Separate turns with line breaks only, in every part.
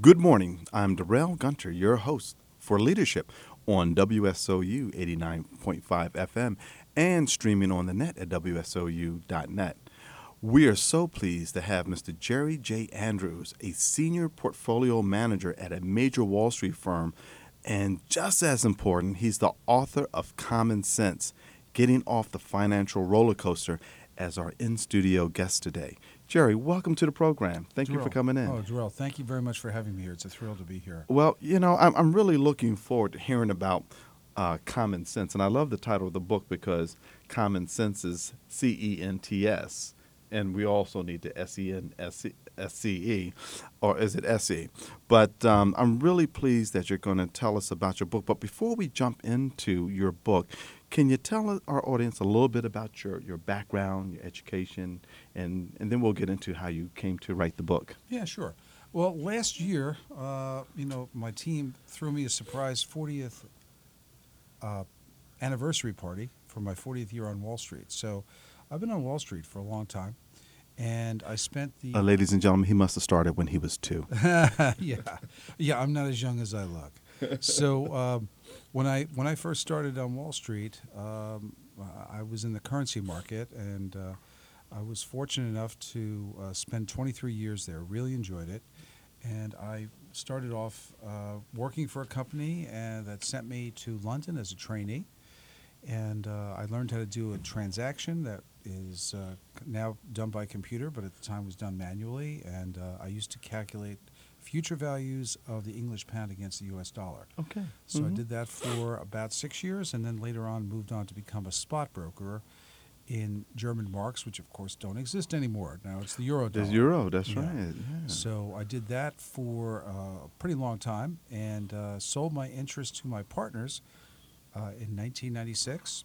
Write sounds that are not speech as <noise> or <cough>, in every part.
Good morning. I'm Darrell Gunter, your host for Leadership on WSOU 89.5 FM and streaming on the net at WSOU.net. We are so pleased to have Mr. Jerry J. Anderson, a senior portfolio manager at a major Wall Street firm. And just as important, he's the author of Common Cents Getting Off the Financial Roller Coaster as our in studio guest today. Jerry, welcome to the program. Thank you for coming in.
Oh, Darrell, thank you very much for having me here. It's a thrill to be here.
Well, you know, I'm, I'm really looking forward to hearing about uh, common cents. And I love the title of the book because common cents is C E N T S. And we also need the S E N S C E, or is it S E? But um, I'm really pleased that you're going to tell us about your book. But before we jump into your book, can you tell our audience a little bit about your, your background, your education, and, and then we'll get into how you came to write the book?
Yeah, sure. Well, last year, uh, you know, my team threw me a surprise 40th uh, anniversary party for my 40th year on Wall Street. So I've been on Wall Street for a long time. And I spent the.
Uh, ladies and gentlemen, he must have started when he was two. <laughs>
yeah. Yeah, I'm not as young as I look. So. Um, when I when I first started on Wall Street, um, I was in the currency market, and uh, I was fortunate enough to uh, spend 23 years there. Really enjoyed it, and I started off uh, working for a company and that sent me to London as a trainee, and uh, I learned how to do a transaction that is uh, now done by computer, but at the time was done manually, and uh, I used to calculate future values of the English pound against the U.S. dollar.
Okay.
So
Mhm.
I did that for about six years, and then later on moved on to become a spot broker in German marks, which of course don't exist anymore. Now it's the euro dollar.
There's euro. That's
Yeah.
right. Yeah.
So I did that for uh, a pretty long time, and uh, sold my interest to my partners uh, in 1996,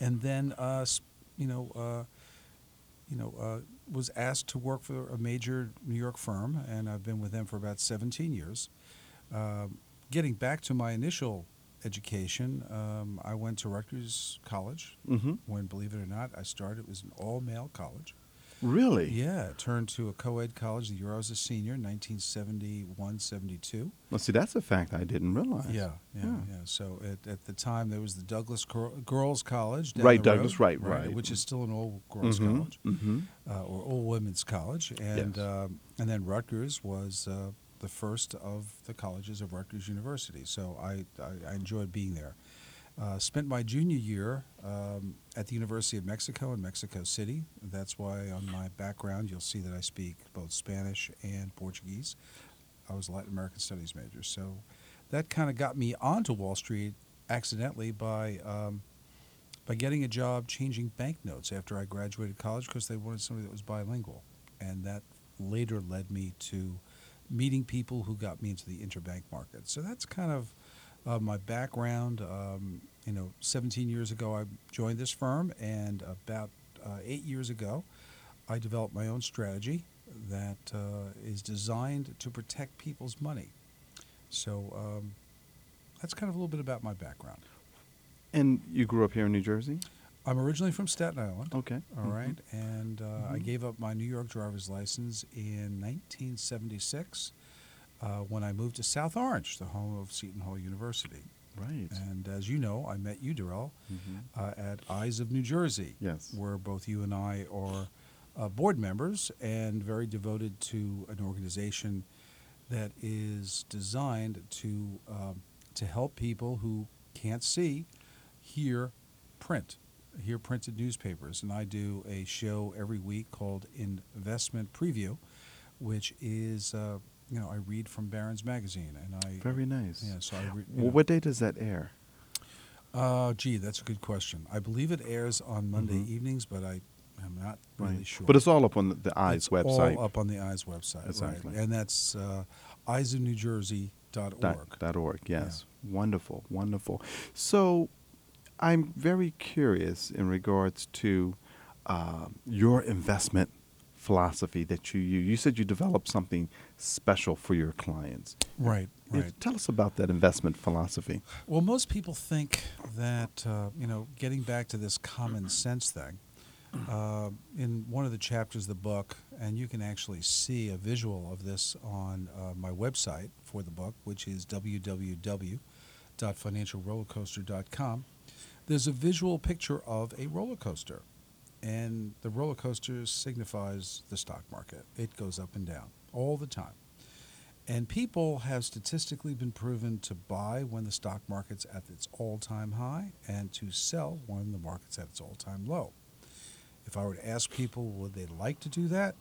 and then uh, you know. Uh, you know, uh, was asked to work for a major New York firm, and I've been with them for about 17 years. Um, getting back to my initial education, um, I went to Rutgers College.
mm-hmm.
When, believe it or not, I started. It was an all-male college.
Really?
Yeah, turned to a co-ed college the year I was a senior, 1971, 72.
Well, see, that's a fact I didn't realize.
Yeah, yeah,
Yeah.
yeah. So at, at the time, there was the Douglass Gir- Girls College.
Right, Douglass,
road,
right, right.
Which is still an all girls
Mhm,
college
mhm.
uh, or all women's college, and
Yes.
um, and then Rutgers was uh, the first of the colleges of Rutgers University. So I I, I enjoyed being there. Uh, spent my junior year um, at the University of Mexico in Mexico City. That's why on my background you'll see that I speak both Spanish and Portuguese. I was a Latin American Studies major, so that kind of got me onto Wall Street accidentally by um, by getting a job changing banknotes after I graduated college because they wanted somebody that was bilingual, and that later led me to meeting people who got me into the interbank market. So that's kind of uh, my background. Um, you know, 17 years ago I joined this firm, and about uh, eight years ago, I developed my own strategy that uh, is designed to protect people's money. So um, that's kind of a little bit about my background.
And you grew up here in New Jersey?
I'm originally from Staten Island.
Okay.
All
Mhm.
right, and uh, I
Mhm.
gave up my New York driver's license in 1976 uh, when I moved to South Orange, the home of Seton Hall University.
Right.
And as you know, I met you, Darrell,
Mhm.
uh, at Eyes of New Jersey,
Yes.
where both you and I are uh, board members and very devoted to an organization that is designed to um, to help people who can't see hear print, hear printed newspapers. And I do a show every week called Investment Preview, which is uh, you know I read from Barron's magazine, and I
Very nice.
yeah. So I re-
Well,
know.
what day does that air?
Uh, gee, that's a good question. I believe it airs on Monday
Mhm.
evenings, but I am not really sure.
But it's all up on the, the Eyes
It's
website.
all up on the Eyes website,
Exactly.
right? And that's uh, eyesofnewjersey.org.
Dot, dot org. Yes. Wonderful. Wonderful. So, I'm very curious in regards to uh, your investment philosophy that you use. You said you developed something special for your clients.
Right,
Yeah,
right.
Tell us about that investment philosophy.
Well, most people think that uh, you know, getting back to this common sense thing, uh, in one of the chapters of the book, and you can actually see a visual of this on uh, my website for the book, which is www.financialrollercoaster.com. There's a visual picture of a roller coaster, and the roller coaster signifies the stock market. It goes up and down all the time. And people have statistically been proven to buy when the stock market's at its all time high and to sell when the market's at its all time low. If I were to ask people, would they like to do that?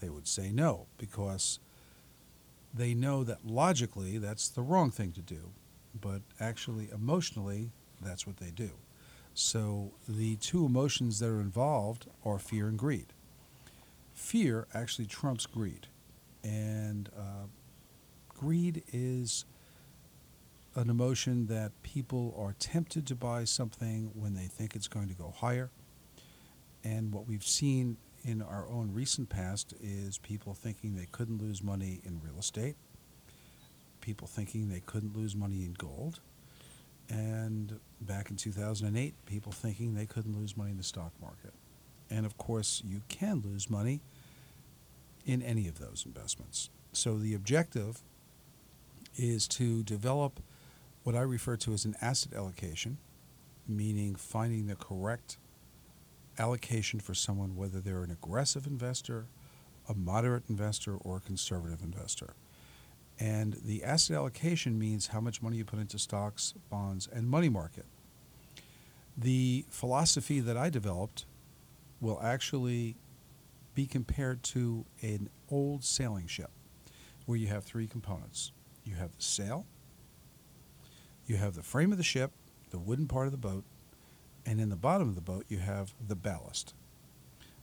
They would say no, because they know that logically that's the wrong thing to do, but actually emotionally that's what they do. So the two emotions that are involved are fear and greed. Fear actually trumps greed, and uh, greed is an emotion that people are tempted to buy something when they think it's going to go higher. And what we've seen in our own recent past is people thinking they couldn't lose money in real estate, people thinking they couldn't lose money in gold, and back in 2008, people thinking they couldn't lose money in the stock market. And of course, you can lose money in any of those investments. So the objective is to develop what I refer to as an asset allocation, meaning finding the correct allocation for someone, whether they're an aggressive investor, a moderate investor, or a conservative investor. And the asset allocation means how much money you put into stocks, bonds, and money market. The philosophy that I developed will actually be compared to an old sailing ship where you have three components you have the sail, you have the frame of the ship, the wooden part of the boat, and in the bottom of the boat, you have the ballast.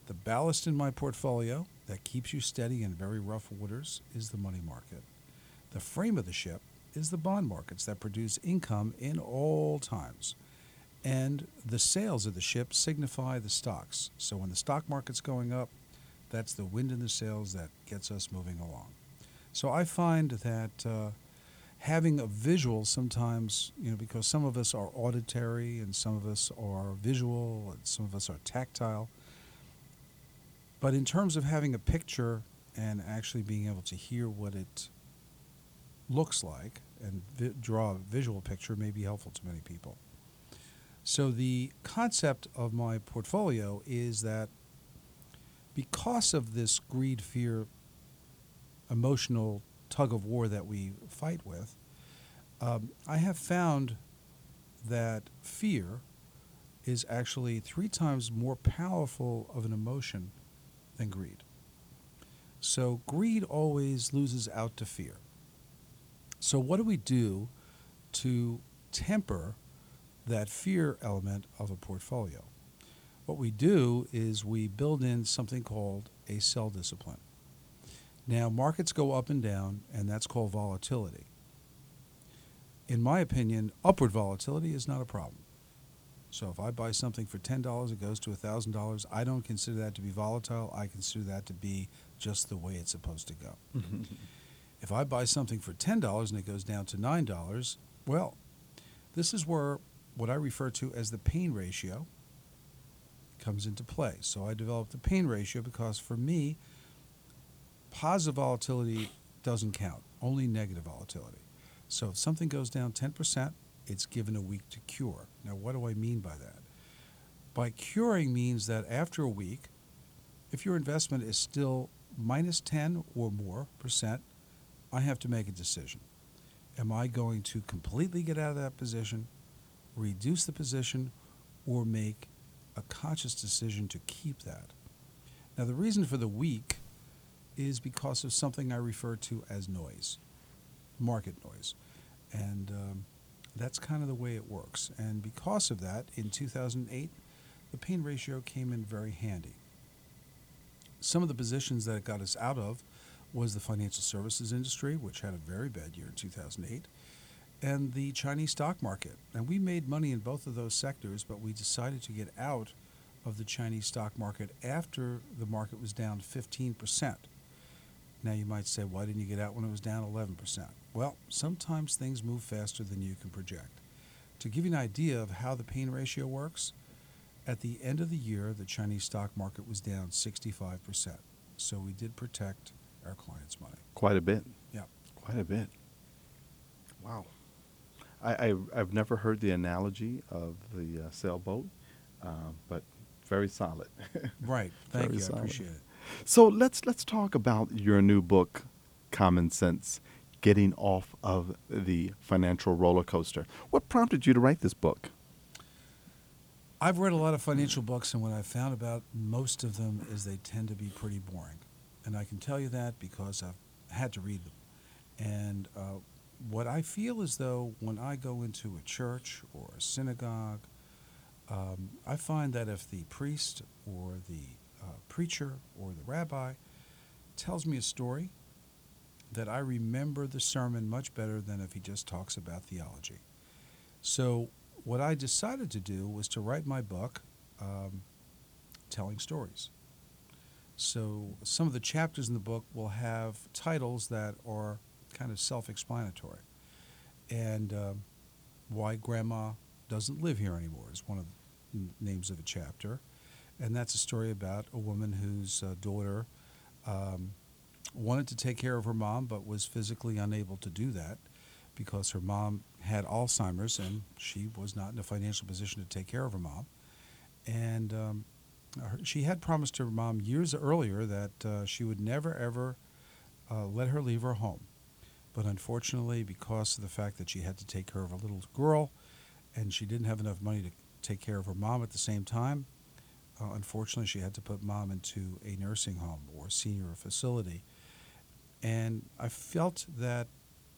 The ballast in my portfolio that keeps you steady in very rough waters is the money market. The frame of the ship is the bond markets that produce income in all times. And the sails of the ship signify the stocks. So when the stock market's going up, that's the wind in the sails that gets us moving along. So I find that uh, having a visual sometimes, you know, because some of us are auditory and some of us are visual and some of us are tactile. But in terms of having a picture and actually being able to hear what it looks like and vi- draw a visual picture may be helpful to many people. So the concept of my portfolio is that because of this greed, fear, emotional tug of war that we fight with, um, I have found that fear is actually three times more powerful of an emotion than greed. So greed always loses out to fear. So, what do we do to temper that fear element of a portfolio? What we do is we build in something called a sell discipline. Now, markets go up and down, and that's called volatility. In my opinion, upward volatility is not a problem. So if I buy something for $10, it goes to $1,000. I don't consider that to be volatile. I consider that to be just the way it's supposed to go. Mm-hmm. If I buy something for $10 and it goes down to $9, well, this is where what I refer to as the pain ratio comes into play. So I developed the pain ratio because for me, positive volatility doesn't count, only negative volatility. So if something goes down 10%, it's given a week to cure. Now, what do I mean by that? By curing means that after a week, if your investment is still minus 10 or more percent, I have to make a decision. Am I going to completely get out of that position, reduce the position, or make a conscious decision to keep that? Now, the reason for the week is because of something I refer to as noise, market noise. And um, that's kind of the way it works. And because of that, in 2008, the pain ratio came in very handy. Some of the positions that it got us out of was the financial services industry, which had a very bad year in 2008, and the Chinese stock market. And we made money in both of those sectors, but we decided to get out of the Chinese stock market after the market was down 15%. Now you might say, why didn't you get out when it was down 11%? Well, sometimes things move faster than you can project. To give you an idea of how the pain ratio works, At the end of the year, the Chinese stock market was down 65%. So we did protect our clients' money.
Quite a bit.
Yeah.
Quite a bit. Wow. I, I I've never heard the analogy of the uh, sailboat, uh, but very solid. <laughs>
Right. <laughs> Thank
Very
you. I
solid.
appreciate it.
So let's let's talk about your new book, Common Cents: Getting Off of the Financial Roller Coaster. What prompted you to write this book?
I've read a lot of financial books, and what I've found about most of them is they tend to be pretty boring. And I can tell you that because I've had to read them. And uh, what I feel is though when I go into a church or a synagogue, um, I find that if the priest or the uh, preacher or the rabbi tells me a story, that I remember the sermon much better than if he just talks about theology. So, what I decided to do was to write my book um, telling stories. So, some of the chapters in the book will have titles that are kind of self explanatory. And um, Why Grandma Doesn't Live Here Anymore is one of the names of a chapter. And that's a story about a woman whose uh, daughter um, wanted to take care of her mom but was physically unable to do that because her mom had Alzheimer's and she was not in a financial position to take care of her mom. And um, she had promised her mom years earlier that uh, she would never ever uh, let her leave her home. But unfortunately, because of the fact that she had to take care of a little girl and she didn't have enough money to take care of her mom at the same time, uh, unfortunately, she had to put mom into a nursing home or senior facility. And I felt that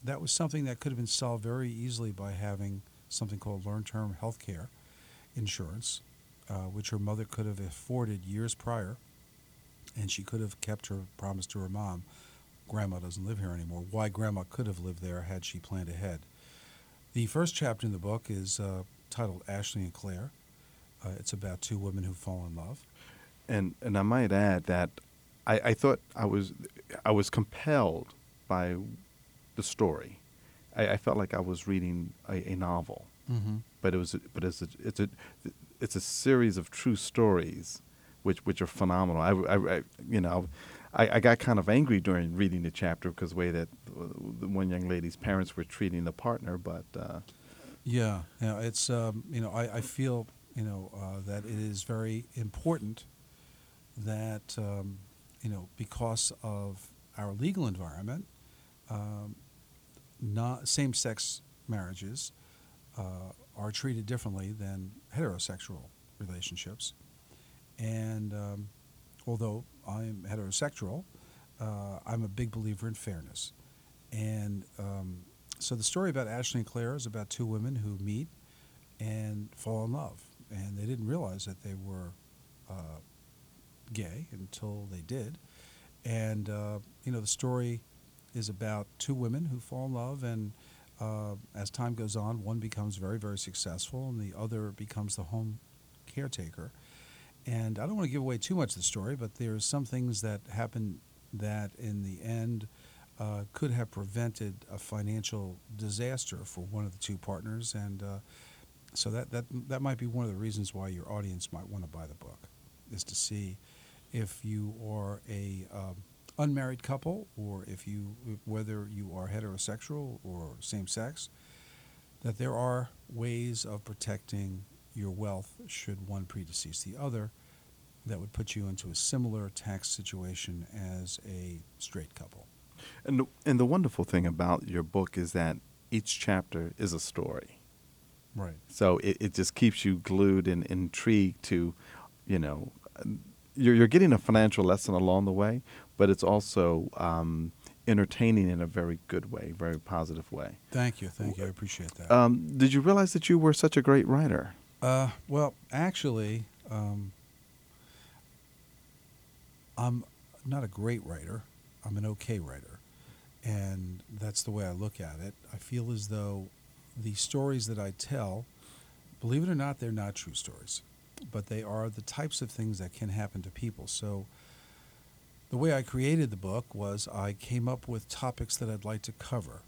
that was something that could have been solved very easily by having something called long term health care insurance, uh, which her mother could have afforded years prior. And she could have kept her promise to her mom grandma doesn't live here anymore. Why grandma could have lived there had she planned ahead. The first chapter in the book is uh, titled Ashley and Claire. Uh, it's about two women who fall in love.
And and I might add that I, I thought I was I was compelled by the story. I, I felt like I was reading a, a novel,
Mm-hmm.
but it was but it's a, it's a it's a series of true stories, which which are phenomenal. I, I, I you know. I, I got kind of angry during reading the chapter because the way that uh, the one young lady's parents were treating the partner, but uh,
Yeah, yeah. It's um, you know I, I feel you know uh, that it is very important that um, you know because of our legal environment, um, not same-sex marriages uh, are treated differently than heterosexual relationships, and um, although I'm heterosexual, uh, I'm a big believer in fairness, and um, so the story about Ashley and Claire is about two women who meet and fall in love, and they didn't realize that they were uh, gay until they did. And uh, you know, the story is about two women who fall in love, and uh, as time goes on, one becomes very, very successful, and the other becomes the home caretaker. And I don't want to give away too much of the story, but there's some things that happen that, in the end, uh, could have prevented a financial disaster for one of the two partners, and uh, so that, that that might be one of the reasons why your audience might want to buy the book, is to see if you are a um, unmarried couple or if you whether you are heterosexual or same sex, that there are ways of protecting your wealth should one predecease the other that would put you into a similar tax situation as a straight couple.
And the, and the wonderful thing about your book is that each chapter is a story.
Right.
So it, it just keeps you glued and intrigued to, you know, you're, you're getting a financial lesson along the way, but it's also um, entertaining in a very good way, very positive way.
Thank you. Thank you. I appreciate that.
Um, did you realize that you were such a great writer?
Uh, well, actually, um, I'm not a great writer. I'm an okay writer. And that's the way I look at it. I feel as though the stories that I tell, believe it or not, they're not true stories, but they are the types of things that can happen to people. So the way I created the book was I came up with topics that I'd like to cover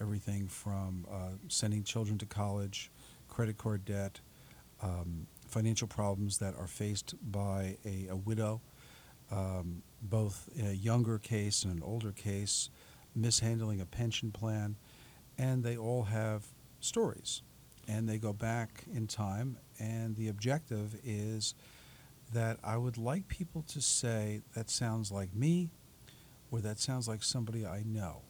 everything from uh, sending children to college, credit card debt, um, financial problems that are faced by a, a widow, um, both in a younger case and an older case, mishandling a pension plan, and they all have stories. And they go back in time, and the objective is that I would like people to say, that sounds like me, or that sounds like somebody I know,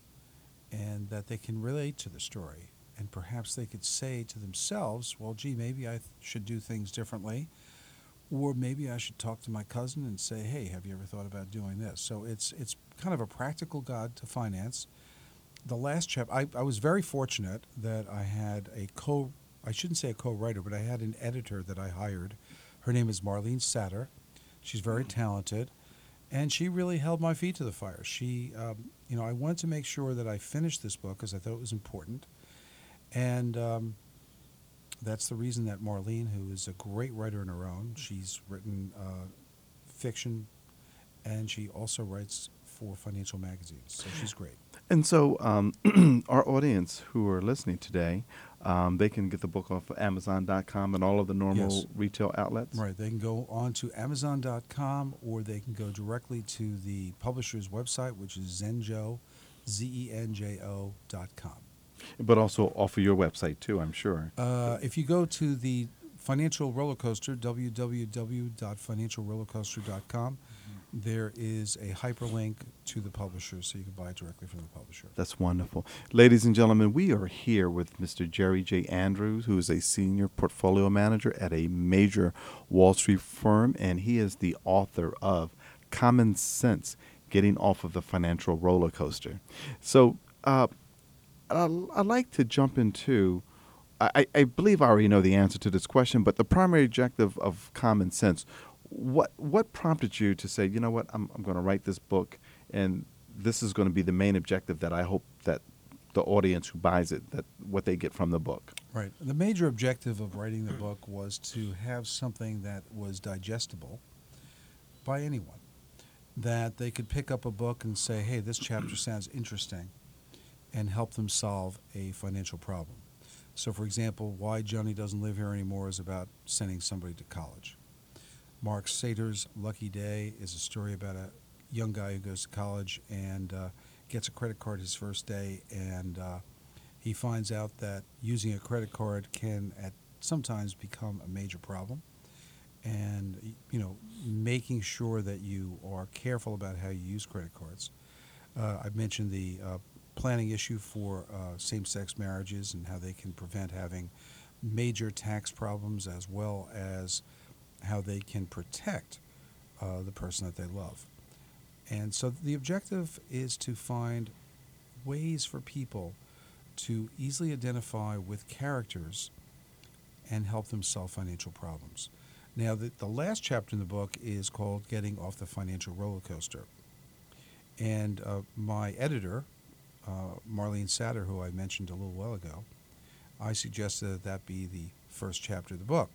and that they can relate to the story. And perhaps they could say to themselves, well, gee, maybe I th- should do things differently. Or maybe I should talk to my cousin and say, hey, have you ever thought about doing this? So it's, it's kind of a practical guide to finance. The last chapter, I, I was very fortunate that I had a co, I shouldn't say a co writer, but I had an editor that I hired. Her name is Marlene Satter. She's very talented and she really held my feet to the fire. She, um, you know, I wanted to make sure that I finished this book because I thought it was important, and um, that's the reason that Marlene, who is a great writer in her own, she's written uh, fiction, and she also writes for financial magazines. So she's great.
And so, um, <clears throat> our audience who are listening today, um, they can get the book off of Amazon.com and all of the normal
Yes.
retail outlets.
Right. They can go on to Amazon.com or they can go directly to the publisher's website, which is Zenjo, Z E N J O dot com.
But also off of your website too, I'm sure.
Uh, if you go to the financial roller coaster, www.financialrollercoaster.com, there is a hyperlink to the publisher, so you can buy it directly from the publisher.
That's wonderful. Ladies and gentlemen, we are here with Mr. Jerry J. Anderson, who is a senior portfolio manager at a major Wall Street firm, and he is the author of Common Cents Getting Off of the Financial Roller Coaster. So, uh, I'd like to jump into. I, I believe I already know the answer to this question, but the primary objective of common sense, what what prompted you to say, you know what, I'm, I'm going to write this book, and this is going to be the main objective that I hope that the audience who buys it, that what they get from the book.
Right. The major objective of writing the book was to have something that was digestible by anyone. That they could pick up a book and say, hey, this chapter <clears throat> sounds interesting, and help them solve a financial problem. So, for example, Why Johnny Doesn't Live Here Anymore is about sending somebody to college. Mark Sater's Lucky Day is a story about a young guy who goes to college and uh, gets a credit card his first day, and uh, he finds out that using a credit card can at sometimes become a major problem. And you know, making sure that you are careful about how you use credit cards. Uh, I've mentioned the uh, planning issue for uh, same-sex marriages and how they can prevent having major tax problems, as well as how they can protect uh, the person that they love. And so the objective is to find ways for people to easily identify with characters and help them solve financial problems. Now, the, the last chapter in the book is called Getting Off the Financial Roller Coaster. And uh, my editor, uh, Marlene Satter, who I mentioned a little while ago, I suggested that that be the first chapter of the book.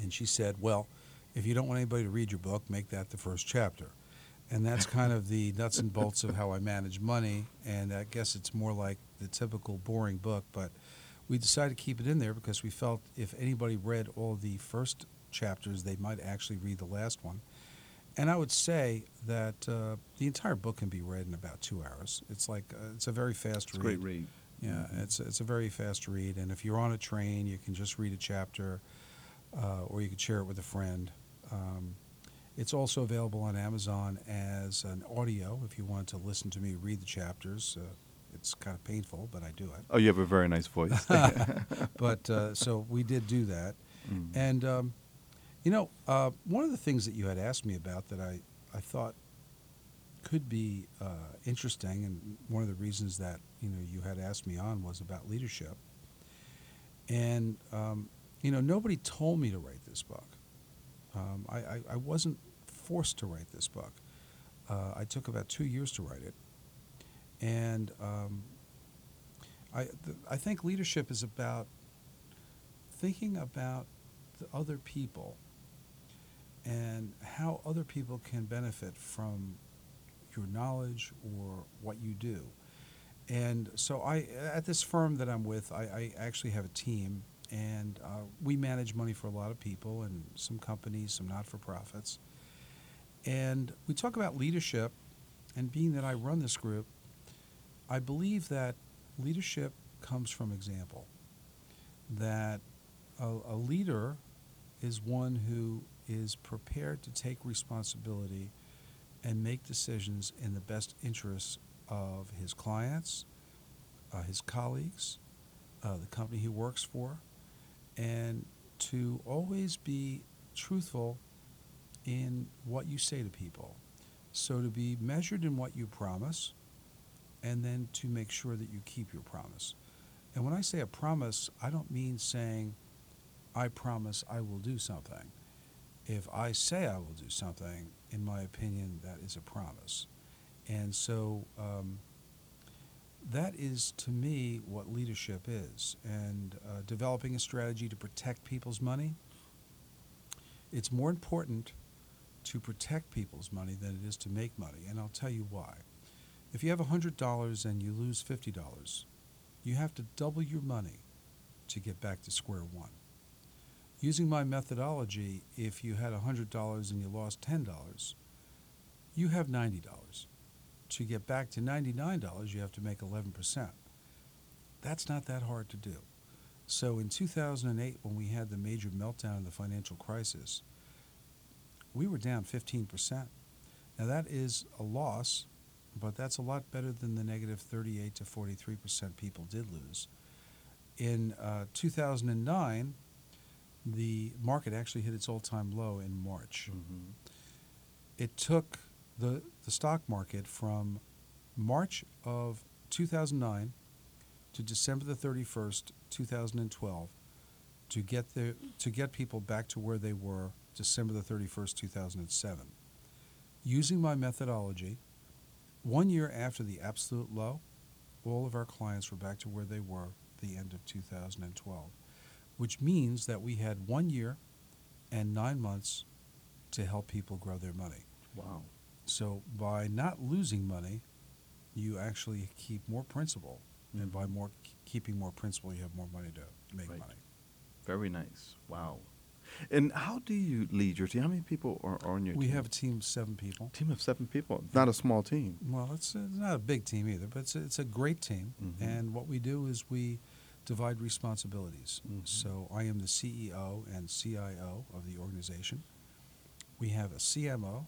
And she said, Well, if you don't want anybody to read your book, make that the first chapter. And that's kind of the nuts and bolts of how I manage money. And I guess it's more like the typical boring book, but we decided to keep it in there because we felt if anybody read all the first chapters, they might actually read the last one. And I would say that uh, the entire book can be read in about two hours. It's like uh, it's a very fast
It's
read.
great read.
Yeah, it's it's a very fast read, and if you're on a train, you can just read a chapter, uh, or you could share it with a friend. Um, it's also available on Amazon as an audio if you want to listen to me read the chapters. Uh, it's kind of painful, but I do it.
Oh, you have a very nice voice. <laughs>
But uh, so we did do that,
Mm.
and um, you know, uh, one of the things that you had asked me about that I I thought could be uh, interesting, and one of the reasons that you know you had asked me on was about leadership. And um, you know, nobody told me to write this book. Um, I, I, I wasn't forced to write this book. Uh, I took about two years to write it, and um, I I think leadership is about thinking about the other people and how other people can benefit from your knowledge or what you do. And so I at this firm that I'm with, I, I actually have a team, and uh, we manage money for a lot of people and some companies, some not for profits. And we talk about leadership, and being that I run this group, I believe that leadership comes from example. That a, a leader is one who is prepared to take responsibility and make decisions in the best interests of his clients, uh, his colleagues, uh, the company he works for, and to always be truthful in what you say to people. So to be measured in what you promise, and then to make sure that you keep your promise. And when I say a promise, I don't mean saying, I promise I will do something. If I say I will do something, in my opinion, that is a promise. And so um, that is, to me, what leadership is. And uh, developing a strategy to protect people's money, it's more important to protect people's money than it is to make money. And I'll tell you why. If you have $100 and you lose $50, you have to double your money to get back to square one. Using my methodology, if you had $100 and you lost $10, you have $90. To get back to $99, you have to make 11%. That's not that hard to do. So in 2008, when we had the major meltdown in the financial crisis, we were down 15%. Now, that is a loss, but that's a lot better than the negative 38 to 43% people did lose. In uh, 2009, the market actually hit its all time low in March.
Mm-hmm.
It took the, the stock market from March of 2009 to December the 31st, 2012, to get, the, to get people back to where they were December the 31st, 2007. Using my methodology, one year after the absolute low, all of our clients were back to where they were the end of 2012, which means that we had one year and nine months to help people grow their money.
Wow.
So by not losing money, you actually keep more principal, and by more keeping more principal, you have more money to make
Right.
money.
Very nice. Wow. And how do you lead your team? How many people are, are on your
We
team?
We have a team of seven people.
team of seven people. Not a small team.
Well, it's, it's not a big team either, but it's a, it's a great team.
Mhm.
And what we do is we divide responsibilities.
Mhm.
So I am the CEO and CIO of the organization. We have a CMO,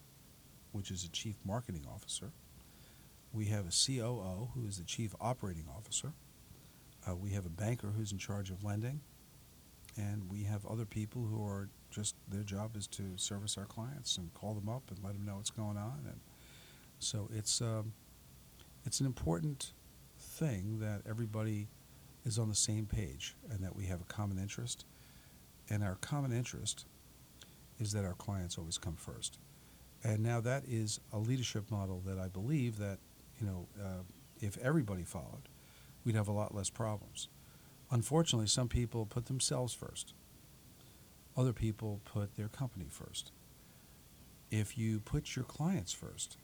which is a Chief Marketing Officer. We have a COO, who is the Chief Operating Officer. Uh, we have a banker who's in charge of lending. And we have other people who are just, their job is to service our clients and call them up and let them know what's going on. And so it's, um, it's an important thing that everybody is on the same page and that we have a common interest. And our common interest is that our clients always come first. And now that is a leadership model that I believe that, you know, uh, if everybody followed, we'd have a lot less problems. Unfortunately, some people put themselves first. Other people put their company first. If you put your clients first,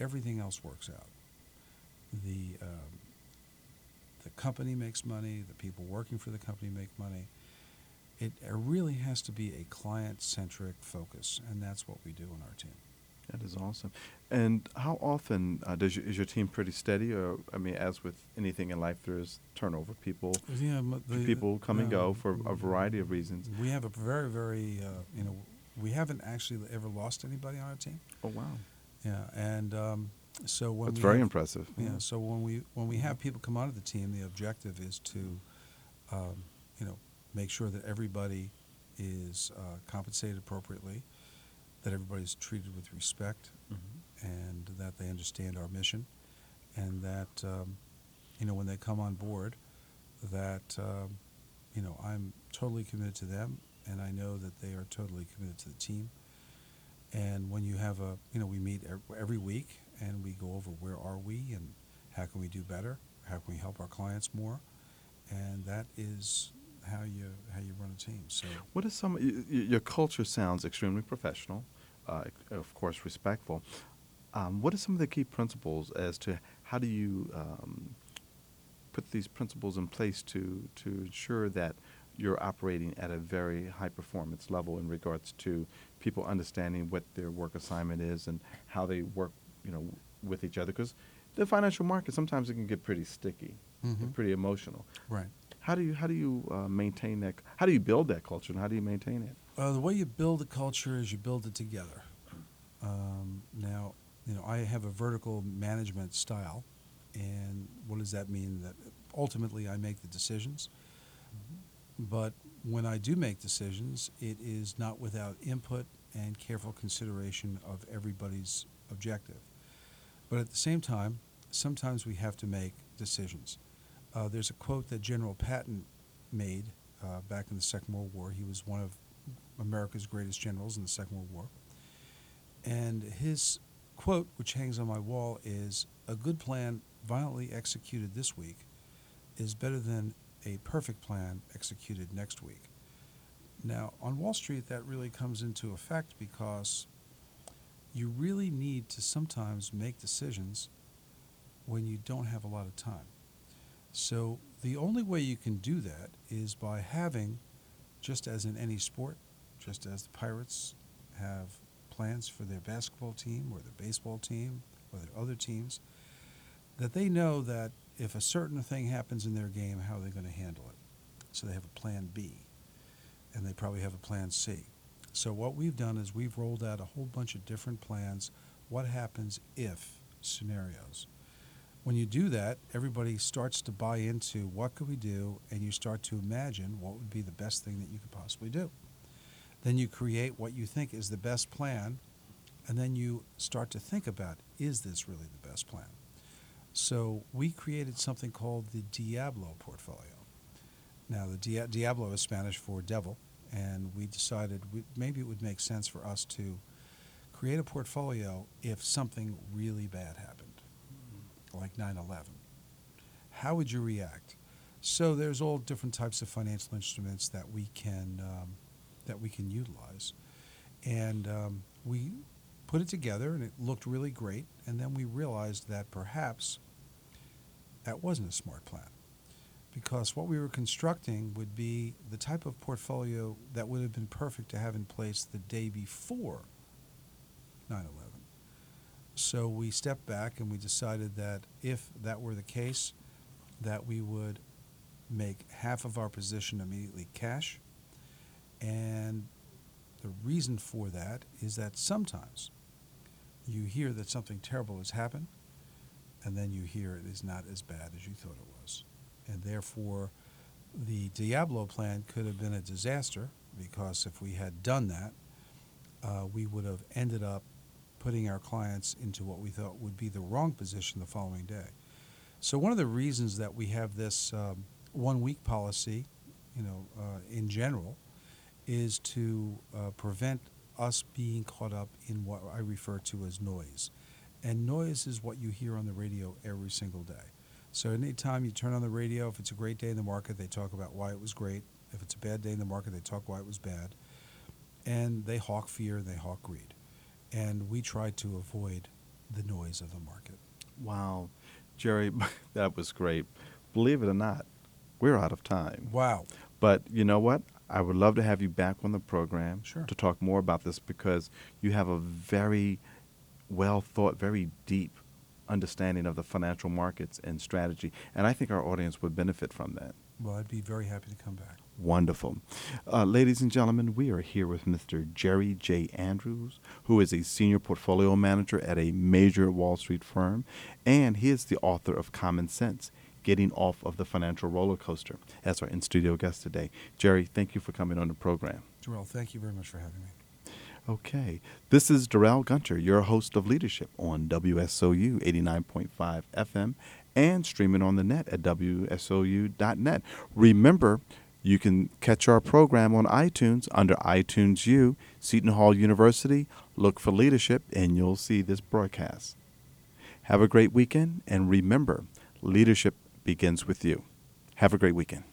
everything else works out. The um, the company makes money. The people working for the company make money. It, really has to be a client-centric focus, and that's what we do on our team.
That is awesome. And how often uh, does your, is your team pretty steady? Or I mean, as with anything in life, there's turnover. People
Yeah, the-
people come and go for a variety of reasons.
We have a very, very, uh, you know, we haven't actually ever lost anybody on our team.
Oh wow,
Yeah, and um, so when
that's
we
very
have-
impressive.
Yeah. So when we when we have people come onto the team, the objective is to, um, you know, make sure that everybody is uh, compensated appropriately, that everybody's treated with respect,
Mhm.
and that they understand our mission, and that, um, you know, when they come on board, that, um, you know, I'm totally committed to them, and I know that they are totally committed to the team. And when you have a, you know, we meet every week and we go over where are we and how can we do better, how can we help our clients more, and that is how you how you run a team. So
What is some? y- y- Your culture sounds extremely professional, uh, of course, respectful. Um, what are some of the key principles as to how do you um, put these principles in place to to ensure that you're operating at a very high performance level in regards to people understanding what their work assignment is and how they work, you know, with each other. Because the financial market sometimes it can get pretty sticky, and
Mhm.
pretty emotional.
Right.
How do you how do you uh, maintain that? How do you build that culture, and how do you maintain it?
Uh, the way you build a culture is you build it together. Um, now, you know, I have a vertical management style, and what does that mean? That ultimately I make the decisions, but when I do make decisions, it is not without input and careful consideration of everybody's objective. But at the same time, sometimes we have to make decisions. Uh, there's a quote that General Patton made uh, back in the Second World War. He was one of America's greatest generals in the Second World War. And his quote, which hangs on my wall, is A good plan violently executed this week is better than a perfect plan executed next week. Now, on Wall Street, that really comes into effect because you really need to sometimes make decisions when you don't have a lot of time. So, the only way you can do that is by having, just as in any sport, just as the Pirates have plans for their basketball team or their baseball team or their other teams, that they know that if a certain thing happens in their game, how they're going to handle it. So they have a plan B, and they probably have a plan C. So what we've done is we've rolled out a whole bunch of different plans. What happens if scenarios? When you do that, everybody starts to buy into what could we do, and you start to imagine what would be the best thing that you could possibly do. Then you create what you think is the best plan, and then you start to think about is this really the best plan? So we created something called the Diablo portfolio. Now, the Dia- Diablo is Spanish for devil, and we decided we, maybe it would make sense for us to create a portfolio if something really bad happened, like 9 11. How would you react? So there's all different types of financial instruments that we can um, that we can utilize, and um, we put it together, and it looked really great. And then we realized that perhaps that wasn't a smart plan, because what we were constructing would be the type of portfolio that would have been perfect to have in place the day before 9 11. So we stepped back and we decided that if that were the case, that we would make half of our position immediately cash. And the reason for that is that sometimes you hear that something terrible has happened, and then you hear it is not as bad as you thought it was. And therefore, the Diablo plan could have been a disaster because if we had done that, uh, we would have ended up putting our clients into what we thought would be the wrong position the following day. So one of the reasons that we have this um, one week policy, you know, uh, in general, is to uh, prevent us being caught up in what I refer to as noise. And noise is what you hear on the radio every single day. So anytime you turn on the radio, if it's a great day in the market, they talk about why it was great. If it's a bad day in the market, they talk why it was bad. And they hawk fear and they hawk greed. And we try to avoid the noise of the market.
Wow, Jerry, <laughs> that was great. Believe it or not, we're out of time.
Wow.
But you know what? I would love to have you back on the program
Sure.
to talk more about this because you have a very well thought, very deep understanding of the financial markets and strategy. And I think our audience would benefit from that.
Well, I'd be very happy to come back.
Wonderful. Uh, ladies and gentlemen, we are here with Mr. Jerry J. Anderson, who is a senior portfolio manager at a major Wall Street firm, and he is the author of Common Cents Getting Off of the Financial Roller Coaster as our in studio guest today. Jerry, thank you for coming on the program.
Darrell, thank you very much for having me.
Okay. This is Darrell Gunter, your host of Leadership on WSOU 89.5 FM and streaming on the net at WSOU.net. Remember, you can catch our program on iTunes under iTunes U, Seton Hall University. Look for Leadership and you'll see this broadcast. Have a great weekend and remember, leadership begins with you. Have a great weekend.